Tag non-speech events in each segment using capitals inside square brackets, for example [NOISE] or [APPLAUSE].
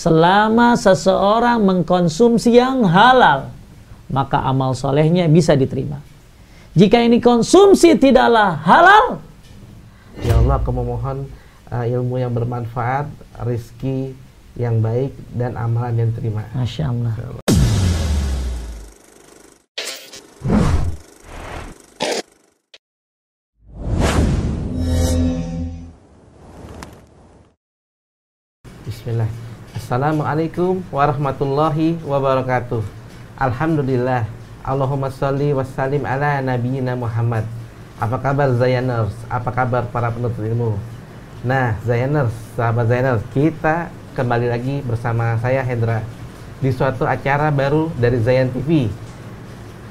selama seseorang mengkonsumsi yang halal, maka amal solehnya bisa diterima. Jika ini konsumsi tidaklah halal, Ya Allah, aku memohon uh, ilmu yang bermanfaat, rizki yang baik, dan amalan yang diterima. Masya Allah. Bismillah. Assalamualaikum warahmatullahi wabarakatuh. Alhamdulillah. Allahumma salli wassalim ala nabiyina Muhammad. Apa kabar Zayaners? Apa kabar para penuntut ilmu? Nah, Zayaners, sahabat Zayaners, kita kembali lagi bersama saya Hendra di suatu acara baru dari Zayan TV.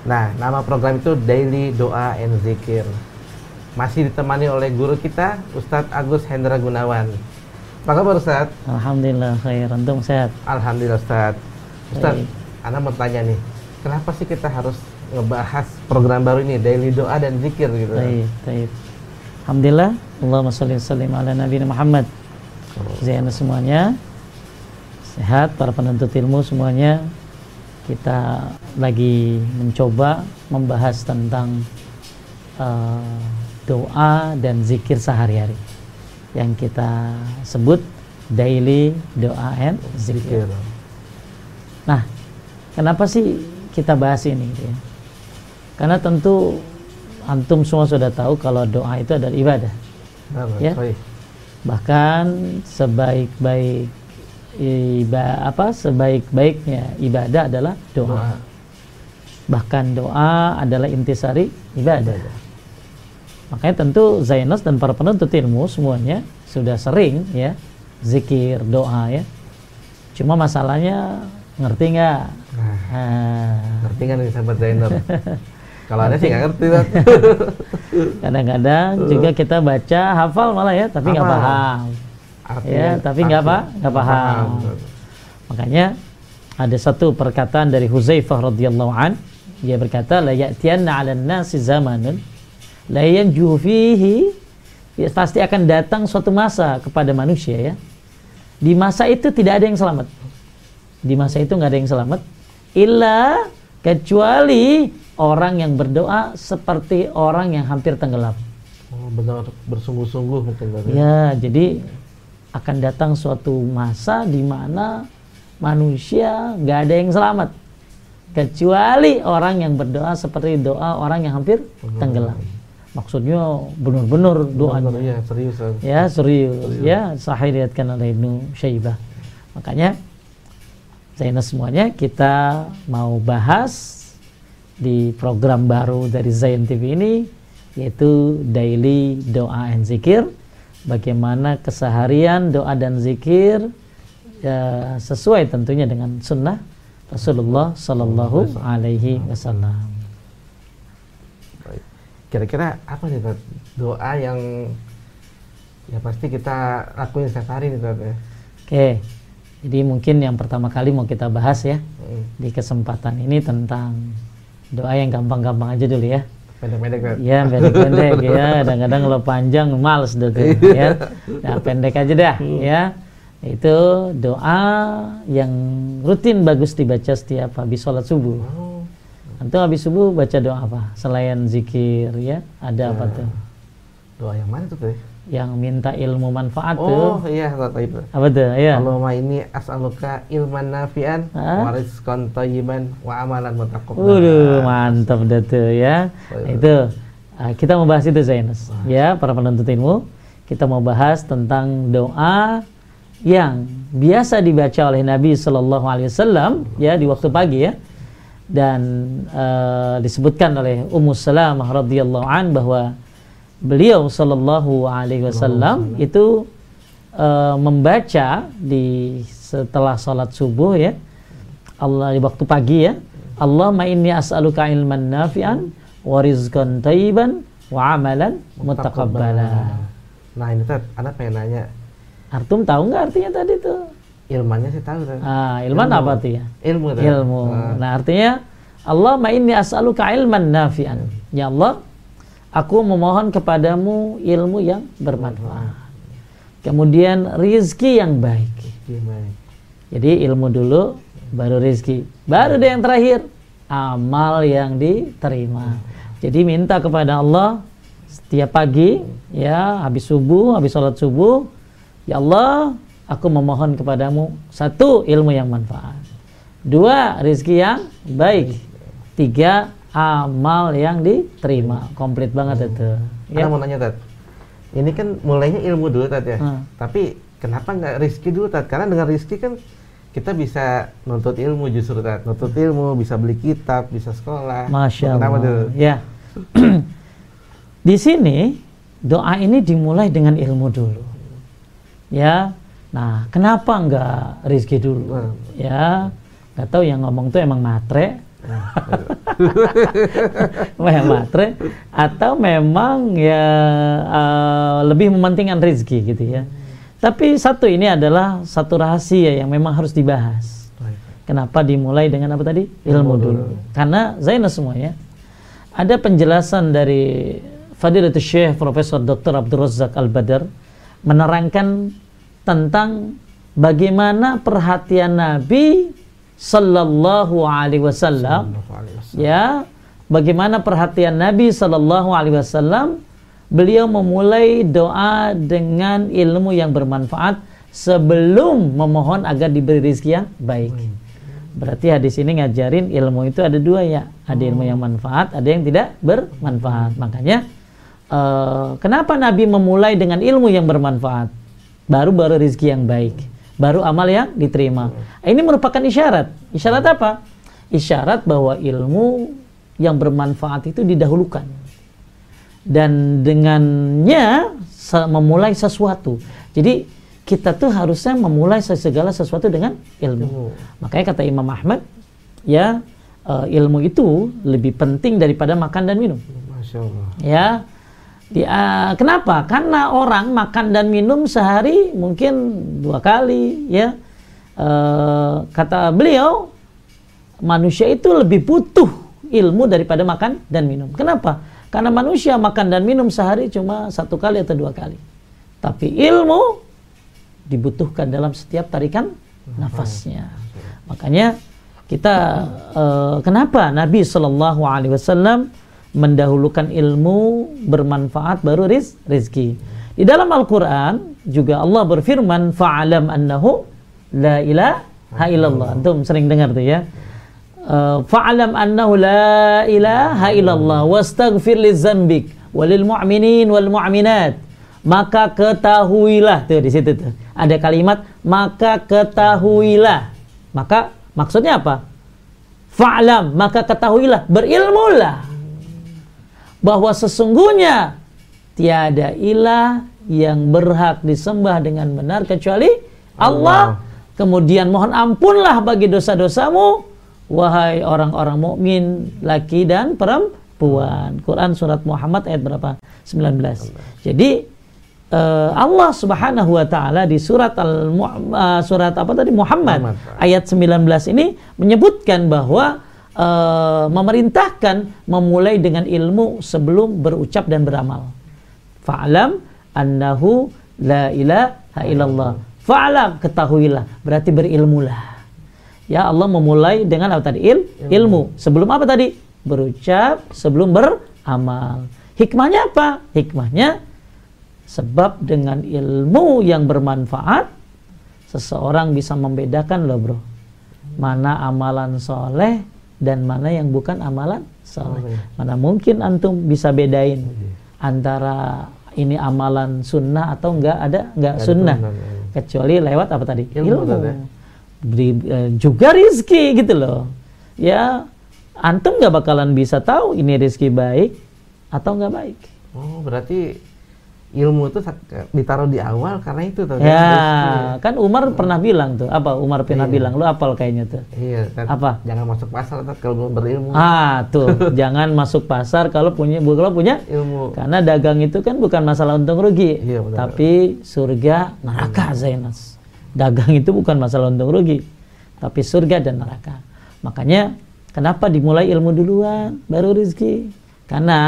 Nah, nama program itu Daily Doa and Zikir. Masih ditemani oleh guru kita, Ustadz Agus Hendra Gunawan. Apa kabar Ustadz? Alhamdulillah khair. Antum sehat? Alhamdulillah. Ustadz, Baik. Anda mau tanya nih, kenapa sih kita harus ngebahas program baru ini, Daily Doa dan Zikir gitu? Baik, baik. Alhamdulillah. Allahumma salli wa sallim ala Nabi Muhammad. Zainal semuanya. Sehat para penuntut ilmu semuanya. Kita lagi mencoba membahas tentang uh, doa dan zikir sehari-hari yang kita sebut daily doa and zikir. Nah, kenapa sih kita bahas ini? gitu ya? Karena tentu antum semua sudah tahu kalau doa itu adalah ibadah. Benar, Ya. baik. Bahkan sebaik-baik iba apa sebaik-baiknya ibadah adalah doa. Doa. Bahkan doa adalah intisari ibadah. Ibadah. Makanya tentu Zainos dan para penuntut ilmu semuanya sudah sering ya zikir doa ya. Cuma masalahnya ngerti nggak? Nah, Ah. ngerti kan nih sahabat Zainur? [LAUGHS] Kalau ada sih nggak ngerti kan? [LAUGHS] Kadang-kadang juga kita baca hafal malah ya, tapi nggak paham. Artinya Ya, tapi nggak apa, nggak paham. Makanya ada satu perkataan dari Huzaifah radhiyallahu an, dia berkata la ya'tiyanna 'alan nasi zamanun la yanju fihi ya, pasti akan datang suatu masa kepada manusia ya. Di masa itu tidak ada yang selamat. Di masa itu nggak ada yang selamat illa kecuali orang yang berdoa seperti orang yang hampir tenggelam. Oh, benar bersungguh-sungguh mungkin. Ya, jadi akan datang suatu masa di mana manusia nggak ada yang selamat kecuali orang yang berdoa seperti doa orang yang hampir tenggelam. Maksudnya benar-benar doanya. Benar, Iya, serius. Ya, serius. Ya, sahih diriatkan oleh Ibnu Syaibah. Makanya Zainal semuanya kita mau bahas di program baru dari Zain TV ini yaitu Daily Doa and Zikir. Bagaimana keseharian doa dan zikir ya, sesuai tentunya dengan sunnah Rasulullah Sallallahu Alaihi Wasallam. Kira-kira apa nih Ustadz? doa yang ya pasti kita lakuin setiap hari nih Ustadz, ya? Oke, jadi mungkin yang pertama kali mau kita bahas ya Hmm, di kesempatan ini tentang doa yang gampang-gampang aja dulu ya. Pendek-pendek Ustadz. Ya pendek-pendek [LAUGHS] ya. Kadang-kadang kalau panjang males deh tuh ya. Nah pendek aja dah ya. Itu doa yang rutin bagus dibaca setiap habis sholat subuh. Oh, Antum habis subuh baca doa apa? Selain zikir ya, ada apa tuh? doa yang mana tuh Teh? Yang minta ilmu manfaat Oh tuh. iya Ustadz, itu. Apa tuh? Ya. Allahumma ini as'aluka ilman nafi'an wa rizqan thayyiban wa amalan mutaqabbal. Waduh, mantap dah tuh ya. Baik. Itu ah, kita mau bahas itu Zainus. Ya, para penuntut ilmu, kita mau bahas tentang doa yang biasa dibaca oleh Nabi Shallallahu Alaihi Wasallam ya di waktu pagi ya dan eh, disebutkan oleh Ummu Salamah radhiyallahu an bahwa beliau Shallallahu Alaihi Wasallam itu eh, membaca di setelah sholat subuh ya Allah di waktu pagi ya Allahumma inni as'aluka ilman nafi'an wa rizqan thayyiban wa amalan mutaqabbala Nah ini Tat, Anda pengen nanya. Artum tahu nggak artinya tadi tuh ilmannya sih tahu Tat. ah, ilman Ilmu. apa tuh ya Ilmu Tat. ilmu Nah, nah artinya Allahumma inni as'aluka ilman nafi'an ya Allah aku memohon kepadamu ilmu yang bermanfaat kemudian rizki yang baik? Jadi ilmu dulu, baru rezeki. Baru deh yang terakhir, amal yang diterima. Jadi minta kepada Allah setiap pagi, ya habis subuh, habis sholat subuh, ya Allah, aku memohon kepadamu satu ilmu yang manfaat, dua rezeki yang baik, tiga amal yang diterima. Komplit banget itu. Ya. mau nanya Tat, ini kan mulainya ilmu dulu Tat ya, hmm. tapi kenapa nggak rezeki dulu Tat? Karena dengan rezeki kan kita bisa nuntut ilmu justru Tat. Nuntut ilmu, bisa beli kitab, bisa sekolah. Masya Allah. Kenapa tuh? Ya. [CLEARS THROAT] Di sini doa ini dimulai dengan ilmu dulu. Ya. Nah, kenapa enggak rezeki dulu? Hmm. Ya. Gak tahu yang ngomong tuh emang matre. [LAUGHS] yang matre atau memang ya uh, lebih mementingkan rezeki gitu ya. Tapi satu ini adalah satu rahasia yang memang harus dibahas. Kenapa dimulai dengan apa tadi? Ilmu dulu. Karena Zainal semuanya ada penjelasan dari Fadilatul Syekh Profesor Dr. Abdul Razak Al-Badar menerangkan tentang bagaimana perhatian Nabi sallallahu alaihi wasallam. Ya bagaimana perhatian Nabi sallallahu alaihi wasallam. Beliau memulai doa dengan ilmu yang bermanfaat sebelum memohon agar diberi rezeki yang baik. Berarti hadis ini ngajarin ilmu itu ada dua ya, ada ilmu yang manfaat, ada yang tidak bermanfaat. Makanya uh, kenapa Nabi memulai dengan ilmu yang bermanfaat, baru baru rezeki yang baik, baru amal yang diterima. Ini merupakan isyarat. Isyarat apa? Isyarat bahwa ilmu yang bermanfaat itu didahulukan dan dengannya memulai sesuatu. Jadi kita tuh harusnya memulai segala sesuatu dengan ilmu. Makanya kata Imam Ahmad, ya uh, ilmu itu lebih penting daripada makan dan minum. Masya Allah. Ya, di, uh, kenapa? Karena orang makan dan minum sehari mungkin dua kali, ya. Uh, kata beliau, manusia itu lebih butuh ilmu daripada makan dan minum. Kenapa? Karena manusia makan dan minum sehari cuma satu kali atau dua kali. Tapi ilmu dibutuhkan dalam setiap tarikan nafasnya. Makanya kita uh, kenapa Nabi Shallallahu Alaihi Wasallam mendahulukan ilmu bermanfaat baru riz, rizki. Di dalam Al-Quran juga Allah berfirman fa'alam annahu la ilaha illallah. Antum sering dengar tuh ya. Eh, fa'alam annahu la ilaha illallah wastaghfir lidzanbik walil mu'minin wal mu'minat maka ketahuilah tuh di situ tuh. Ada kalimat maka ketahuilah. Maka maksudnya apa? Fa'lam maka ketahuilah berilmulah bahwa sesungguhnya tiada ilah yang berhak disembah dengan benar kecuali Allah. Allah. Kemudian mohon ampunlah bagi dosa-dosamu wahai orang-orang mukmin laki dan perempuan. Quran surat Muhammad ayat berapa? 19. Jadi uh, Allah Subhanahu wa taala di surat al uh, surat apa tadi Muhammad, Muhammad ayat 19 ini menyebutkan bahwa uh, memerintahkan memulai dengan ilmu sebelum berucap dan beramal. Fa'lam annahu la ilaha illallah. Fa'lam ketahuilah, berarti berilmulah. Ya Allah memulai dengan apa tadi? Il, ilmu. Sebelum apa tadi? Berucap, sebelum beramal. Hikmahnya apa? Hikmahnya sebab dengan ilmu yang bermanfaat seseorang bisa membedakan loh bro. Mana amalan soleh dan mana yang bukan amalan soleh. Oh. Mana mungkin antum bisa bedain iya. antara ini amalan sunnah atau enggak ada enggak sunnah. Iya. Kecuali lewat apa tadi? Ilmu. ilmu beri, uh, juga rizki gitu loh ya antum nggak bakalan bisa tahu ini rizki baik atau nggak baik oh berarti ilmu itu ditaruh di awal karena itu tuh. Ya rizki. kan Umar pernah bilang tuh. Apa Umar pernah iya. bilang? Lu apal kayaknya tuh. Iya kan. Apa? Jangan masuk pasar tuh kalau belum berilmu. Ah tuh. [LAUGHS] Jangan masuk pasar kalau punya kalau punya ilmu. Karena dagang itu kan bukan masalah untung rugi. Iya, tapi surga neraka Zainas Dagang itu bukan masalah untung rugi, tapi surga dan neraka. Makanya kenapa dimulai ilmu duluan, baru rezeki? Karena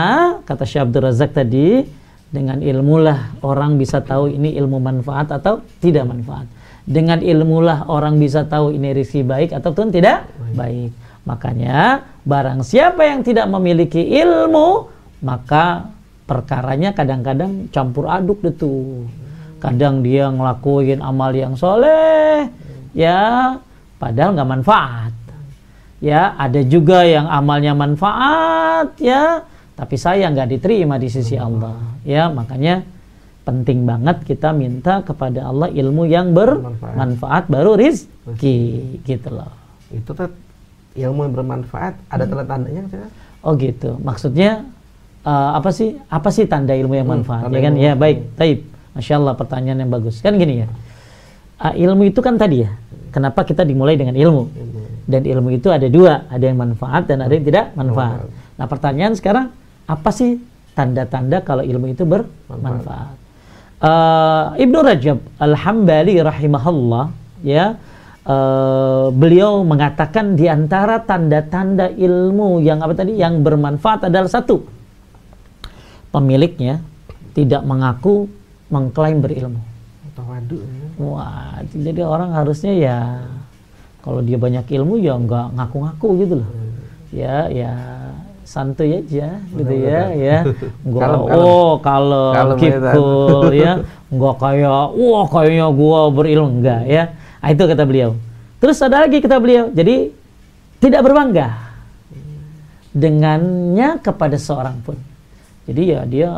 kata Syekh Abdul Razak tadi, dengan ilmulah orang bisa tahu ini ilmu manfaat atau tidak manfaat. Dengan ilmulah orang bisa tahu ini rizki baik ataupun tidak baik. Makanya barang siapa yang tidak memiliki ilmu, maka perkaranya kadang-kadang campur aduk itu. Kadang dia ngelakuin amal yang soleh, ya padahal nggak manfaat. Ya ada juga yang amalnya manfaat, ya tapi saya nggak diterima di sisi Allah. Ya makanya penting banget kita minta kepada Allah ilmu yang bermanfaat. baru rizki gitu loh. Itu tuh ilmu yang bermanfaat. Ada tanda tandanya oh gitu. Maksudnya uh, apa sih apa sih tanda ilmu yang hmm, manfaat hmm, ya kan? ya baik. Taib. Masya Allah pertanyaan yang bagus. Kan gini ya. Uh, ilmu itu kan tadi ya. Kenapa kita dimulai dengan ilmu? Dan ilmu itu ada dua. Ada yang manfaat dan ada yang tidak manfaat. Nah pertanyaan sekarang apa sih tanda-tanda kalau ilmu itu bermanfaat uh, Ibnu Rajab Al-Hambali rahimahullah ya uh, beliau mengatakan di antara tanda-tanda ilmu yang apa tadi yang bermanfaat adalah satu pemiliknya tidak mengaku mengklaim berilmu. Tawadu. Wah, jadi orang harusnya ya kalau dia banyak ilmu ya nggak ngaku-ngaku gitu loh. Hmm. Ya, ya santuy aja gitu ya ya. [LAUGHS] Nggak oh kalau kipul ya nggak [LAUGHS] kayak wah kayaknya gua berilmu. Enggak ya. Nah, itu kata beliau. Terus ada lagi kata beliau. Jadi tidak berbangga dengannya kepada seorang pun. Jadi ya dia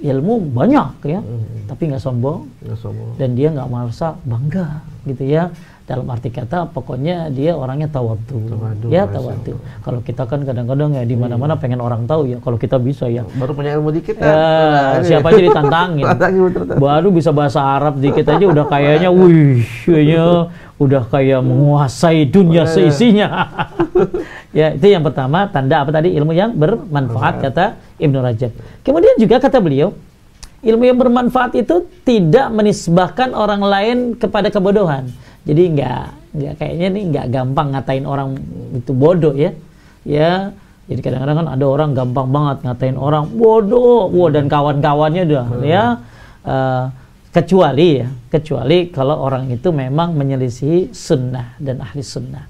ilmu banyak ya. Hmm. tapi nggak sombong, sombong. Dan dia nggak merasa bangga gitu ya dalam arti kata pokoknya dia orangnya tawadu. Ya tawadu. Kalau kita kan kadang-kadang ya di mana-mana hmm. pengen orang tahu ya kalau kita bisa ya. Baru punya ilmu dikit ya, ya siapa aja ditantangin. [LAUGHS] Baru bisa bahasa Arab dikit aja udah kayaknya wih kayaknya udah kayak menguasai dunia seisinya. [LAUGHS] Ya itu yang pertama tanda apa tadi? Ilmu yang bermanfaat. kata Ibnu Rajab. Kemudian juga kata beliau ilmu yang bermanfaat itu tidak menisbahkan orang lain kepada kebodohan jadi nggak nggak kayaknya nih nggak gampang ngatain orang itu bodoh ya. Ya jadi kadang-kadang kan ada orang gampang banget ngatain orang bodoh. Wah dan kawan-kawannya dah hmm. ya uh, kecuali ya kecuali kalau orang itu memang menyelisihi sunnah dan ahli sunnah.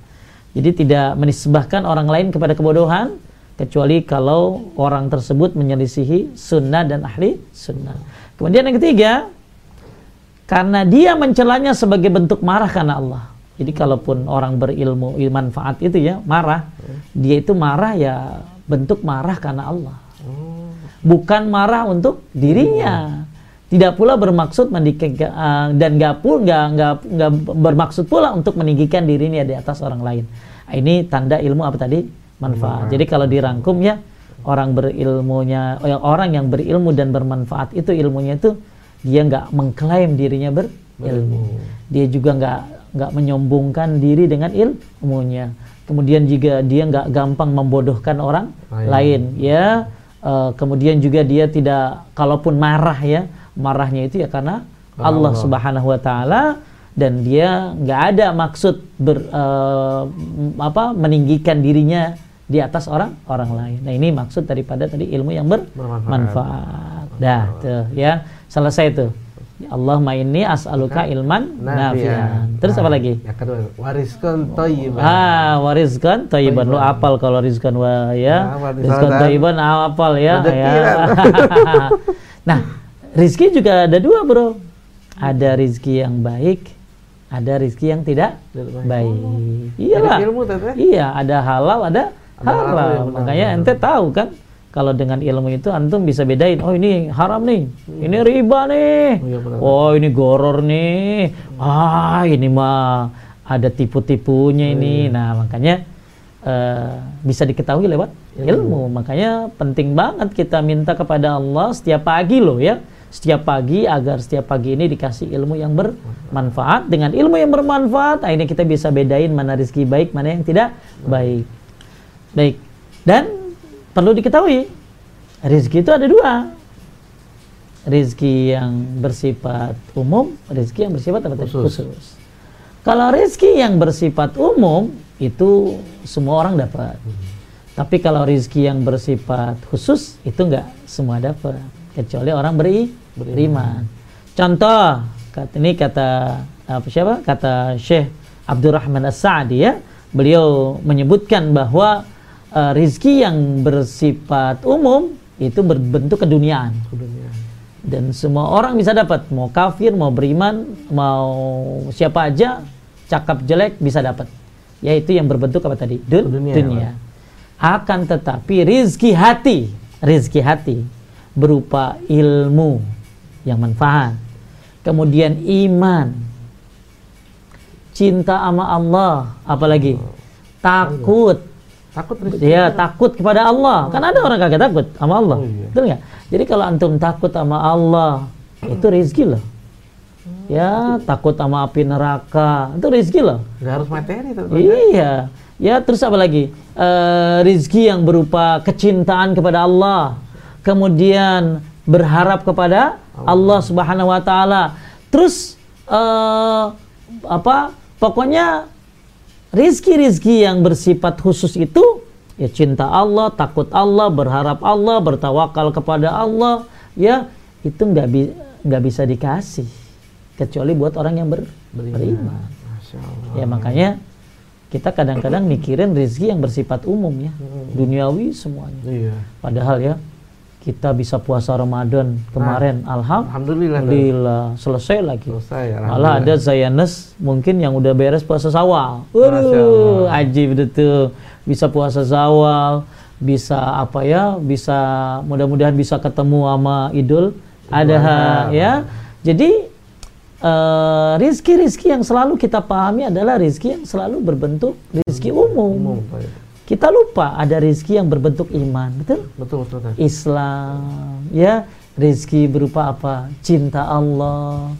Jadi tidak menisbahkan orang lain kepada kebodohan kecuali kalau orang tersebut menyelisihi sunnah dan ahli sunnah. Kemudian yang ketiga karena dia mencelanya sebagai bentuk marah karena Allah. Jadi kalaupun orang berilmu manfaat itu ya marah, dia itu marah ya bentuk marah karena Allah. Bukan marah untuk dirinya. Tidak pula bermaksud mendikik, uh, dan nggak pun nggak nggak nggak bermaksud pula untuk meninggikan dirinya di atas orang lain. Nah, ini tanda ilmu apa tadi? Manfaat. Jadi kalau dirangkum ya orang berilmunya, orang yang berilmu dan bermanfaat itu ilmunya itu dia nggak mengklaim dirinya berilmu. Dia juga nggak nggak menyombongkan diri dengan ilmunya. Kemudian juga dia nggak gampang membodohkan orang Ayo. lain ya. Uh, kemudian juga dia tidak kalaupun marah ya. Marahnya itu ya karena Allah, Allah. Subhanahu Wa Taala dan dia nggak ada maksud ber, uh, apa meninggikan dirinya di atas orang orang lain. Nah ini maksud daripada tadi ilmu yang bermanfaat. Dah tuh ya selesai itu Allah ini as'aluka ilman nafian. Terus apa lagi? Yang kedua, wariskan thayyiban. Ah, wariskan thayyiban. Lu apal kalau rizkan wa ya. Nah, rizkan thayyiban apal ya. ya. [LAUGHS] nah, rizki juga ada dua, Bro. Ada rizki yang baik, ada rizki yang tidak baik. Iya lah. Iya, ada halal, ada halal. Makanya ente tahu kan? Kalau dengan ilmu itu antum bisa bedain oh ini haram nih hmm. ini riba nih. Oh, oh ini goror nih. Ah ini mah ada tipu-tipunya ini. Hmm. nah makanya uh, bisa diketahui lewat ilmu. ilmu makanya penting banget kita minta kepada Allah setiap pagi loh ya. Setiap pagi agar setiap pagi ini dikasih ilmu yang bermanfaat. Dengan ilmu yang bermanfaat akhirnya kita bisa bedain mana rezeki baik mana yang tidak baik. Baik. Dan perlu diketahui rezeki itu ada dua. Rezeki yang bersifat umum rezeki yang bersifat apa khusus. khusus. Kalau rezeki yang bersifat umum itu semua orang dapat. Hmm. tapi kalau rezeki yang bersifat khusus itu enggak semua dapat. Kecuali orang beri beriman. contoh kata ini kata apa siapa? Kata Syekh Abdurrahman As-Sa'di ya. Beliau menyebutkan bahwa uh, rizki yang bersifat umum itu berbentuk keduniaan. Keduniaan. dan semua orang bisa dapat. Mau kafir mau beriman mau siapa aja cakap jelek bisa dapat. Yaitu yang berbentuk apa tadi? Dun Dunia, dunia. Akan tetapi rizki hati rizki hati berupa ilmu yang manfaat. Kemudian iman. Cinta sama Allah apalagi? Takut Takut rezeki. Ya takut kepada Allah. Kan ada orang kagak takut sama Allah. Oh, iya. Betul nggak? Jadi kalau antum takut sama Allah, itu rezeki loh. Ya takut sama api neraka, itu rezeki loh. Nggak harus materi tuh. Iya. Ya terus apa lagi? Eh rizki yang berupa kecintaan kepada Allah, kemudian berharap kepada Allah Subhanahu Wa Taala. Terus eh apa? Pokoknya rizki-rizki yang bersifat khusus itu ya cinta Allah, takut Allah, berharap Allah, bertawakal kepada Allah, ya itu nggak bi nggak bisa dikasih kecuali buat orang yang ber beriman. Ya makanya kita kadang-kadang mikirin rezeki yang bersifat umum ya, duniawi semuanya. Iya. Padahal ya kita bisa puasa Ramadan kemarin, alhamdulillah, Alhamdulillah. alhamdulillah selesai lagi. Selesai. Malah ada Zayanes mungkin yang udah beres puasa Sawal. Waduh, ajib betul. Bisa puasa Sawal, bisa apa ya? Bisa mudah-mudahan bisa ketemu sama Idul Adha Adha. ya. Jadi eh, rizki-rizki yang selalu kita pahami adalah rizki yang selalu berbentuk rizki umum. Umum. Kita lupa ada rizki yang berbentuk iman, betul? Betul, betul. betul. Islam ya rizki berupa apa cinta Allah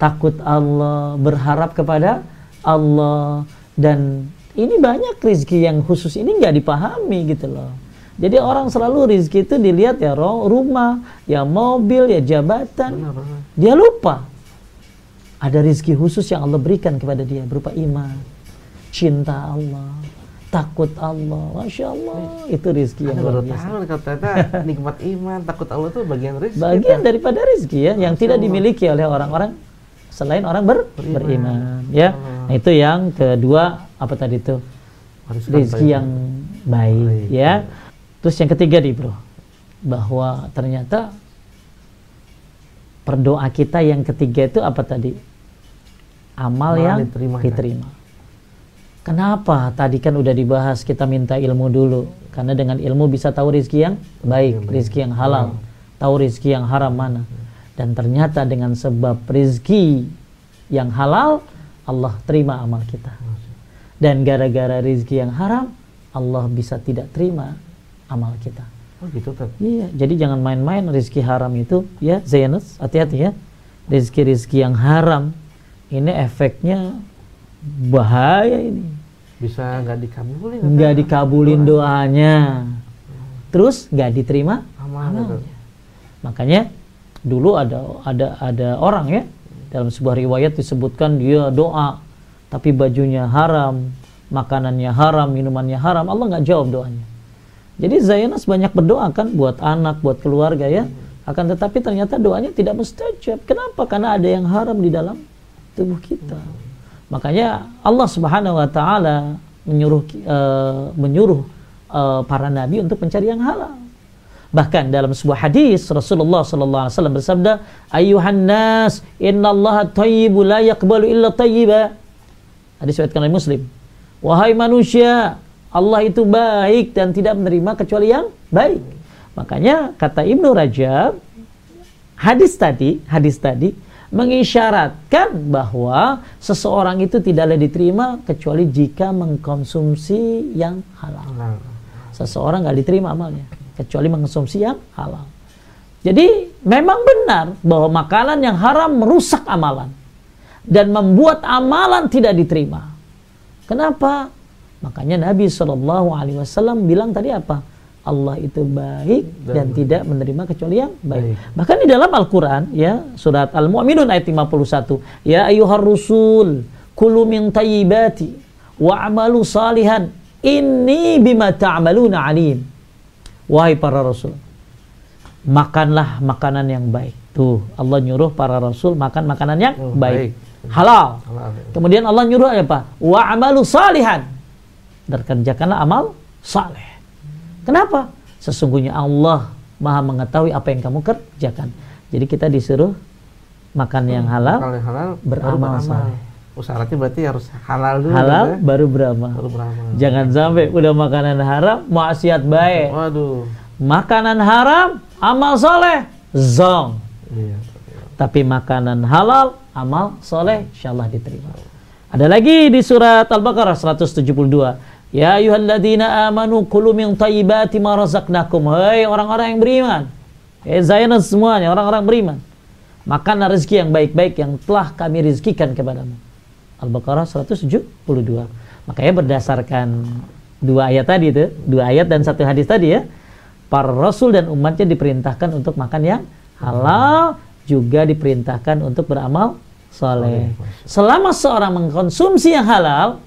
takut Allah berharap kepada Allah dan ini banyak rizki yang khusus ini nggak dipahami gitu loh jadi orang selalu rizki itu dilihat ya rumah ya mobil ya jabatan Benar, benar. dia lupa ada rizki khusus yang Allah berikan kepada dia berupa iman cinta Allah takut Allah masya Allah itu rizki yang luar biasa tahu ternyata [LAUGHS] nikmat iman, takut Allah itu bagian rezeki. bagian kita. daripada rezeki ya yang tidak dimiliki oleh orang-orang selain orang ber- Beriman. beriman ya Allah. nah, itu yang kedua apa tadi itu baik. yang baik, Baik, ya terus yang ketiga nih bro bahwa ternyata perdoa kita yang ketiga itu apa tadi amal Amal yang diterima, kan? diterima Kenapa? Tadi kan udah dibahas kita minta ilmu dulu. Karena dengan ilmu bisa tahu rezeki yang baik, rezeki yang halal, tahu rezeki yang haram mana. Dan ternyata dengan sebab rezeki yang halal, Allah terima amal kita. Dan gara-gara rezeki yang haram, Allah bisa tidak terima amal kita. Oh gitu tuh. Iya, jadi jangan main-main rezeki haram itu ya, Zainus, hati-hati ya. Rezeki-rezeki yang haram ini efeknya bahaya ini. Bisa nggak dikabulin. nggak dikabulin doanya. terus nggak diterima? Amal amalnya makanya dulu ada ada ada orang ya dalam sebuah riwayat disebutkan dia doa tapi bajunya haram makanannya haram minumannya haram Allah nggak jawab doanya. Jadi Zainas banyak berdoa kan buat anak buat keluarga ya. Akan tetapi ternyata doanya tidak mustajab. Kenapa? Karena ada yang haram di dalam tubuh kita Makanya Allah Subhanahu wa taala menyuruh eh, menyuruh eh, para nabi untuk mencari yang halal. Bahkan dalam sebuah hadis Rasulullah sallallahu alaihi wasallam bersabda, "Ayuhan nas, innallaha thayyibu la yaqbalu illa thayyiba." Hadis riwayat oleh Muslim. Wahai manusia, Allah itu baik dan tidak menerima kecuali yang baik. Makanya kata Ibnu Rajab, hadis tadi, hadis tadi mengisyaratkan bahwa seseorang itu tidaklah diterima kecuali jika mengkonsumsi yang halal. Seseorang nggak diterima amalnya kecuali mengkonsumsi yang halal. Jadi memang benar bahwa makanan yang haram merusak amalan dan membuat amalan tidak diterima. Kenapa? Makanya Nabi Shallallahu Alaihi Wasallam bilang tadi apa? Allah itu baik dan, tidak menerima kecuali yang baik. Baik. Bahkan di dalam Al-Qur'an ya surat Al-Mu'minun ayat 51, ya ayyuhar rusul kulu min tayyibati wa amalu salihan inni bima ta'maluna alim. Wahai para rasul, makanlah makanan yang baik. Tuh, Allah nyuruh para rasul makan makanan yang Oh, baik. baik. halal. Halal. Kemudian Allah nyuruh apa? Wa amalu salihan. Dan kerjakanlah amal saleh. Kenapa? Sesungguhnya Allah Maha mengetahui apa yang kamu kerjakan. Jadi kita disuruh makan yang halal, Kalau yang halal beramal saleh. Oh, syaratnya berarti harus halal dulu. halal ya? baru beramal. baru beramal. Jangan sampai udah makanan haram, maksiat baik. Waduh. Makanan haram, amal soleh, zong. Iya. Tapi makanan halal, amal soleh, insyaallah diterima. Ada lagi di surat Al-Baqarah 172. Ya ayuhalladzina amanu kulu min tayyibati ma razaqnakum. Hei orang-orang yang beriman. Hei Zionist semuanya, orang-orang beriman. Makanlah rezeki yang baik-baik yang telah kami rezekikan kepadamu. Al-Baqarah 172. Makanya berdasarkan dua ayat tadi itu, dua ayat dan satu hadis tadi ya, para rasul dan umatnya diperintahkan untuk makan yang halal, juga diperintahkan untuk beramal soleh. Selama seorang mengkonsumsi yang halal,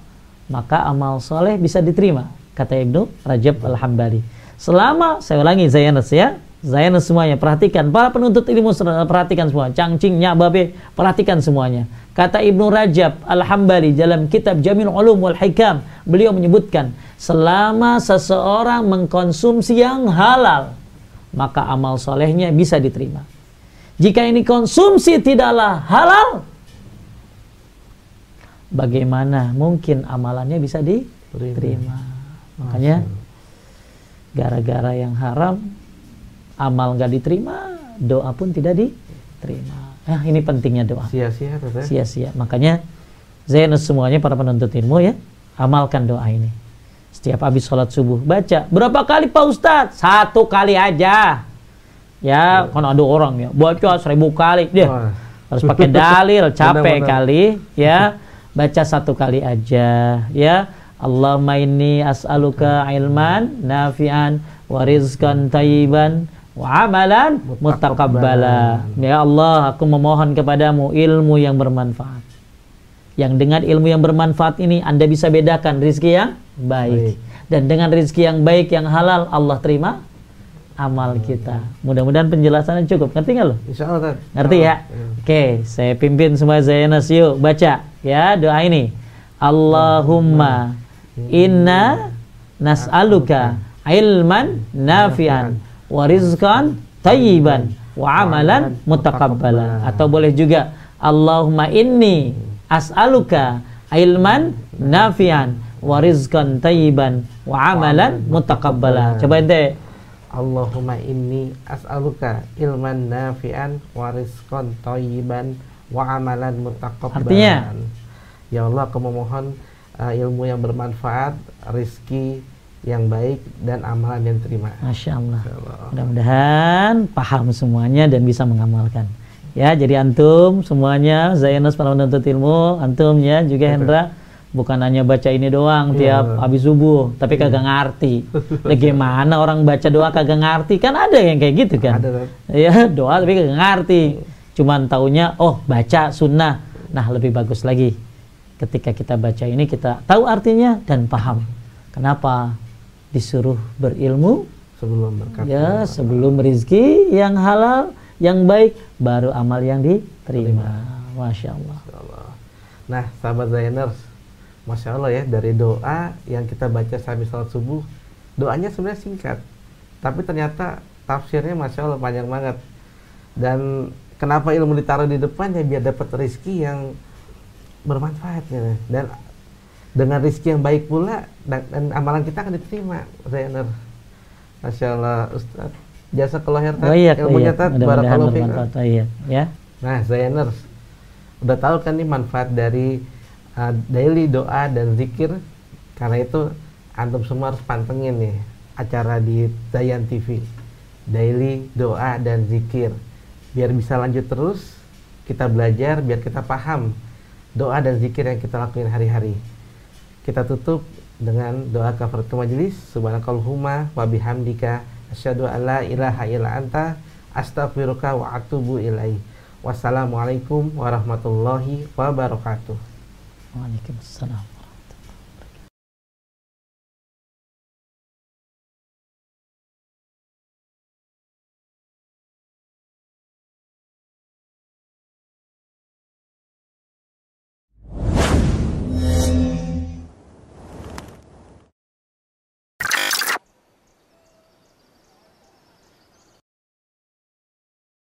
maka amal soleh bisa diterima. Kata Ibnu Rajab Al-Hambali. Selama, saya ulangi Zayanus ya, Zayanus semuanya, perhatikan. Para penuntut ilmu perhatikan semua. Cangcing, babe, perhatikan semuanya. Kata Ibnu Rajab Al-Hambali dalam kitab Jamil Ulum wal Hikam, beliau menyebutkan, selama seseorang mengkonsumsi yang halal, maka amal solehnya bisa diterima. Jika ini konsumsi tidaklah halal, bagaimana mungkin amalannya bisa diterima? Makanya gara-gara yang haram, amal nggak diterima, doa pun tidak diterima. Nah, ini pentingnya doa. Sia-sia. Sia-sia. Makanya Zainus semuanya para penuntut ilmu ya, amalkan doa ini. Setiap habis sholat subuh baca. Berapa kali Pak Ustadz? Satu kali aja. Ya, kan ada orang ya, baca seribu kali. Dia Wah. harus pakai dalil, [LAUGHS] capek Benar-benar. kali. Ya, baca satu kali aja. Ya, Allahumma inni as'aluka ilman nafi'an wa rizqan tayyiban wa amalan mutakabbala. Ya Allah, aku memohon kepadamu ilmu yang bermanfaat. Yang dengan ilmu yang bermanfaat ini Anda bisa bedakan rizki yang baik. Baik. Dan dengan rizki yang baik, yang halal, Allah terima amal kita. Mudah-mudahan penjelasannya cukup. Ngerti nggak lo? Insya Allah, Teh. Ngerti ya? Iya. Oke, saya pimpin semua Zainas yuk baca ya doa ini. Allahumma inna nas'aluka ilman nafi'an wa rizqan tayyiban wa amalan mutakabbala atau boleh juga Allahumma inni as'aluka ilman nafi'an wa rizqan tayyiban wa amalan mutakabbala. Coba ente Allahumma inni as'aluka ilman nafi'an wa rizqan thayyiban wa amalan mutaqabbalan. Artinya? Ya Allah, aku memohon uh, ilmu yang bermanfaat, rizki yang baik dan amalan yang terima. Masya Allah. Allah. Mudah-mudahan paham semuanya dan bisa mengamalkan. Ya, jadi antum semuanya, Zainus para penuntut ilmu, antum ya juga Hendra, bukan hanya baca ini doang Iya. tiap habis subuh, tapi kagak ngerti. [LAUGHS] Lah gimana orang baca doa kagak ngerti? Kan ada yang kayak gitu kan. Ada. Ya, [LAUGHS] doa tapi kagak ngerti. Cuman taunya oh baca sunnah. Nah, lebih bagus lagi ketika kita baca ini kita tahu artinya dan paham. Kenapa disuruh berilmu Sebelum berkata. Ya, sebelum rizki yang halal, yang baik, baru amal yang diterima. Masya Allah. Masya Allah. Nah, sahabat Zainers, Masya Allah ya, dari doa yang kita baca sambil sholat subuh, doanya sebenarnya singkat. Tapi ternyata tafsirnya Masya Allah panjang banget. Dan kenapa ilmu ditaruh di depan ya biar dapat rezeki yang bermanfaat ya. Dan dengan rezeki yang baik pula, dan, dan amalan kita akan diterima, Zainer. Masya Allah, Ustaz. Jasa kelahir Oh iya, oh ilmunya iya. Tat, Mudah-mudahan barakallahu iya, ya. Nah, Zainers, udah tahu kan nih manfaat dari uh, daily doa dan zikir? Karena itu antum semua harus pantengin nih acara di Zayan TV. Daily doa dan zikir. Biar bisa lanjut terus, kita belajar, biar kita paham doa dan zikir yang kita lakuin hari-hari. Kita tutup dengan doa kafaratul majelis. Subhanakallahumma wa bihamdika asyhadu an la ilaha illa anta astaghfiruka wa atubu ilaih. Wassalamualaikum warahmatullahi wabarakatuh. وعليكم السلام.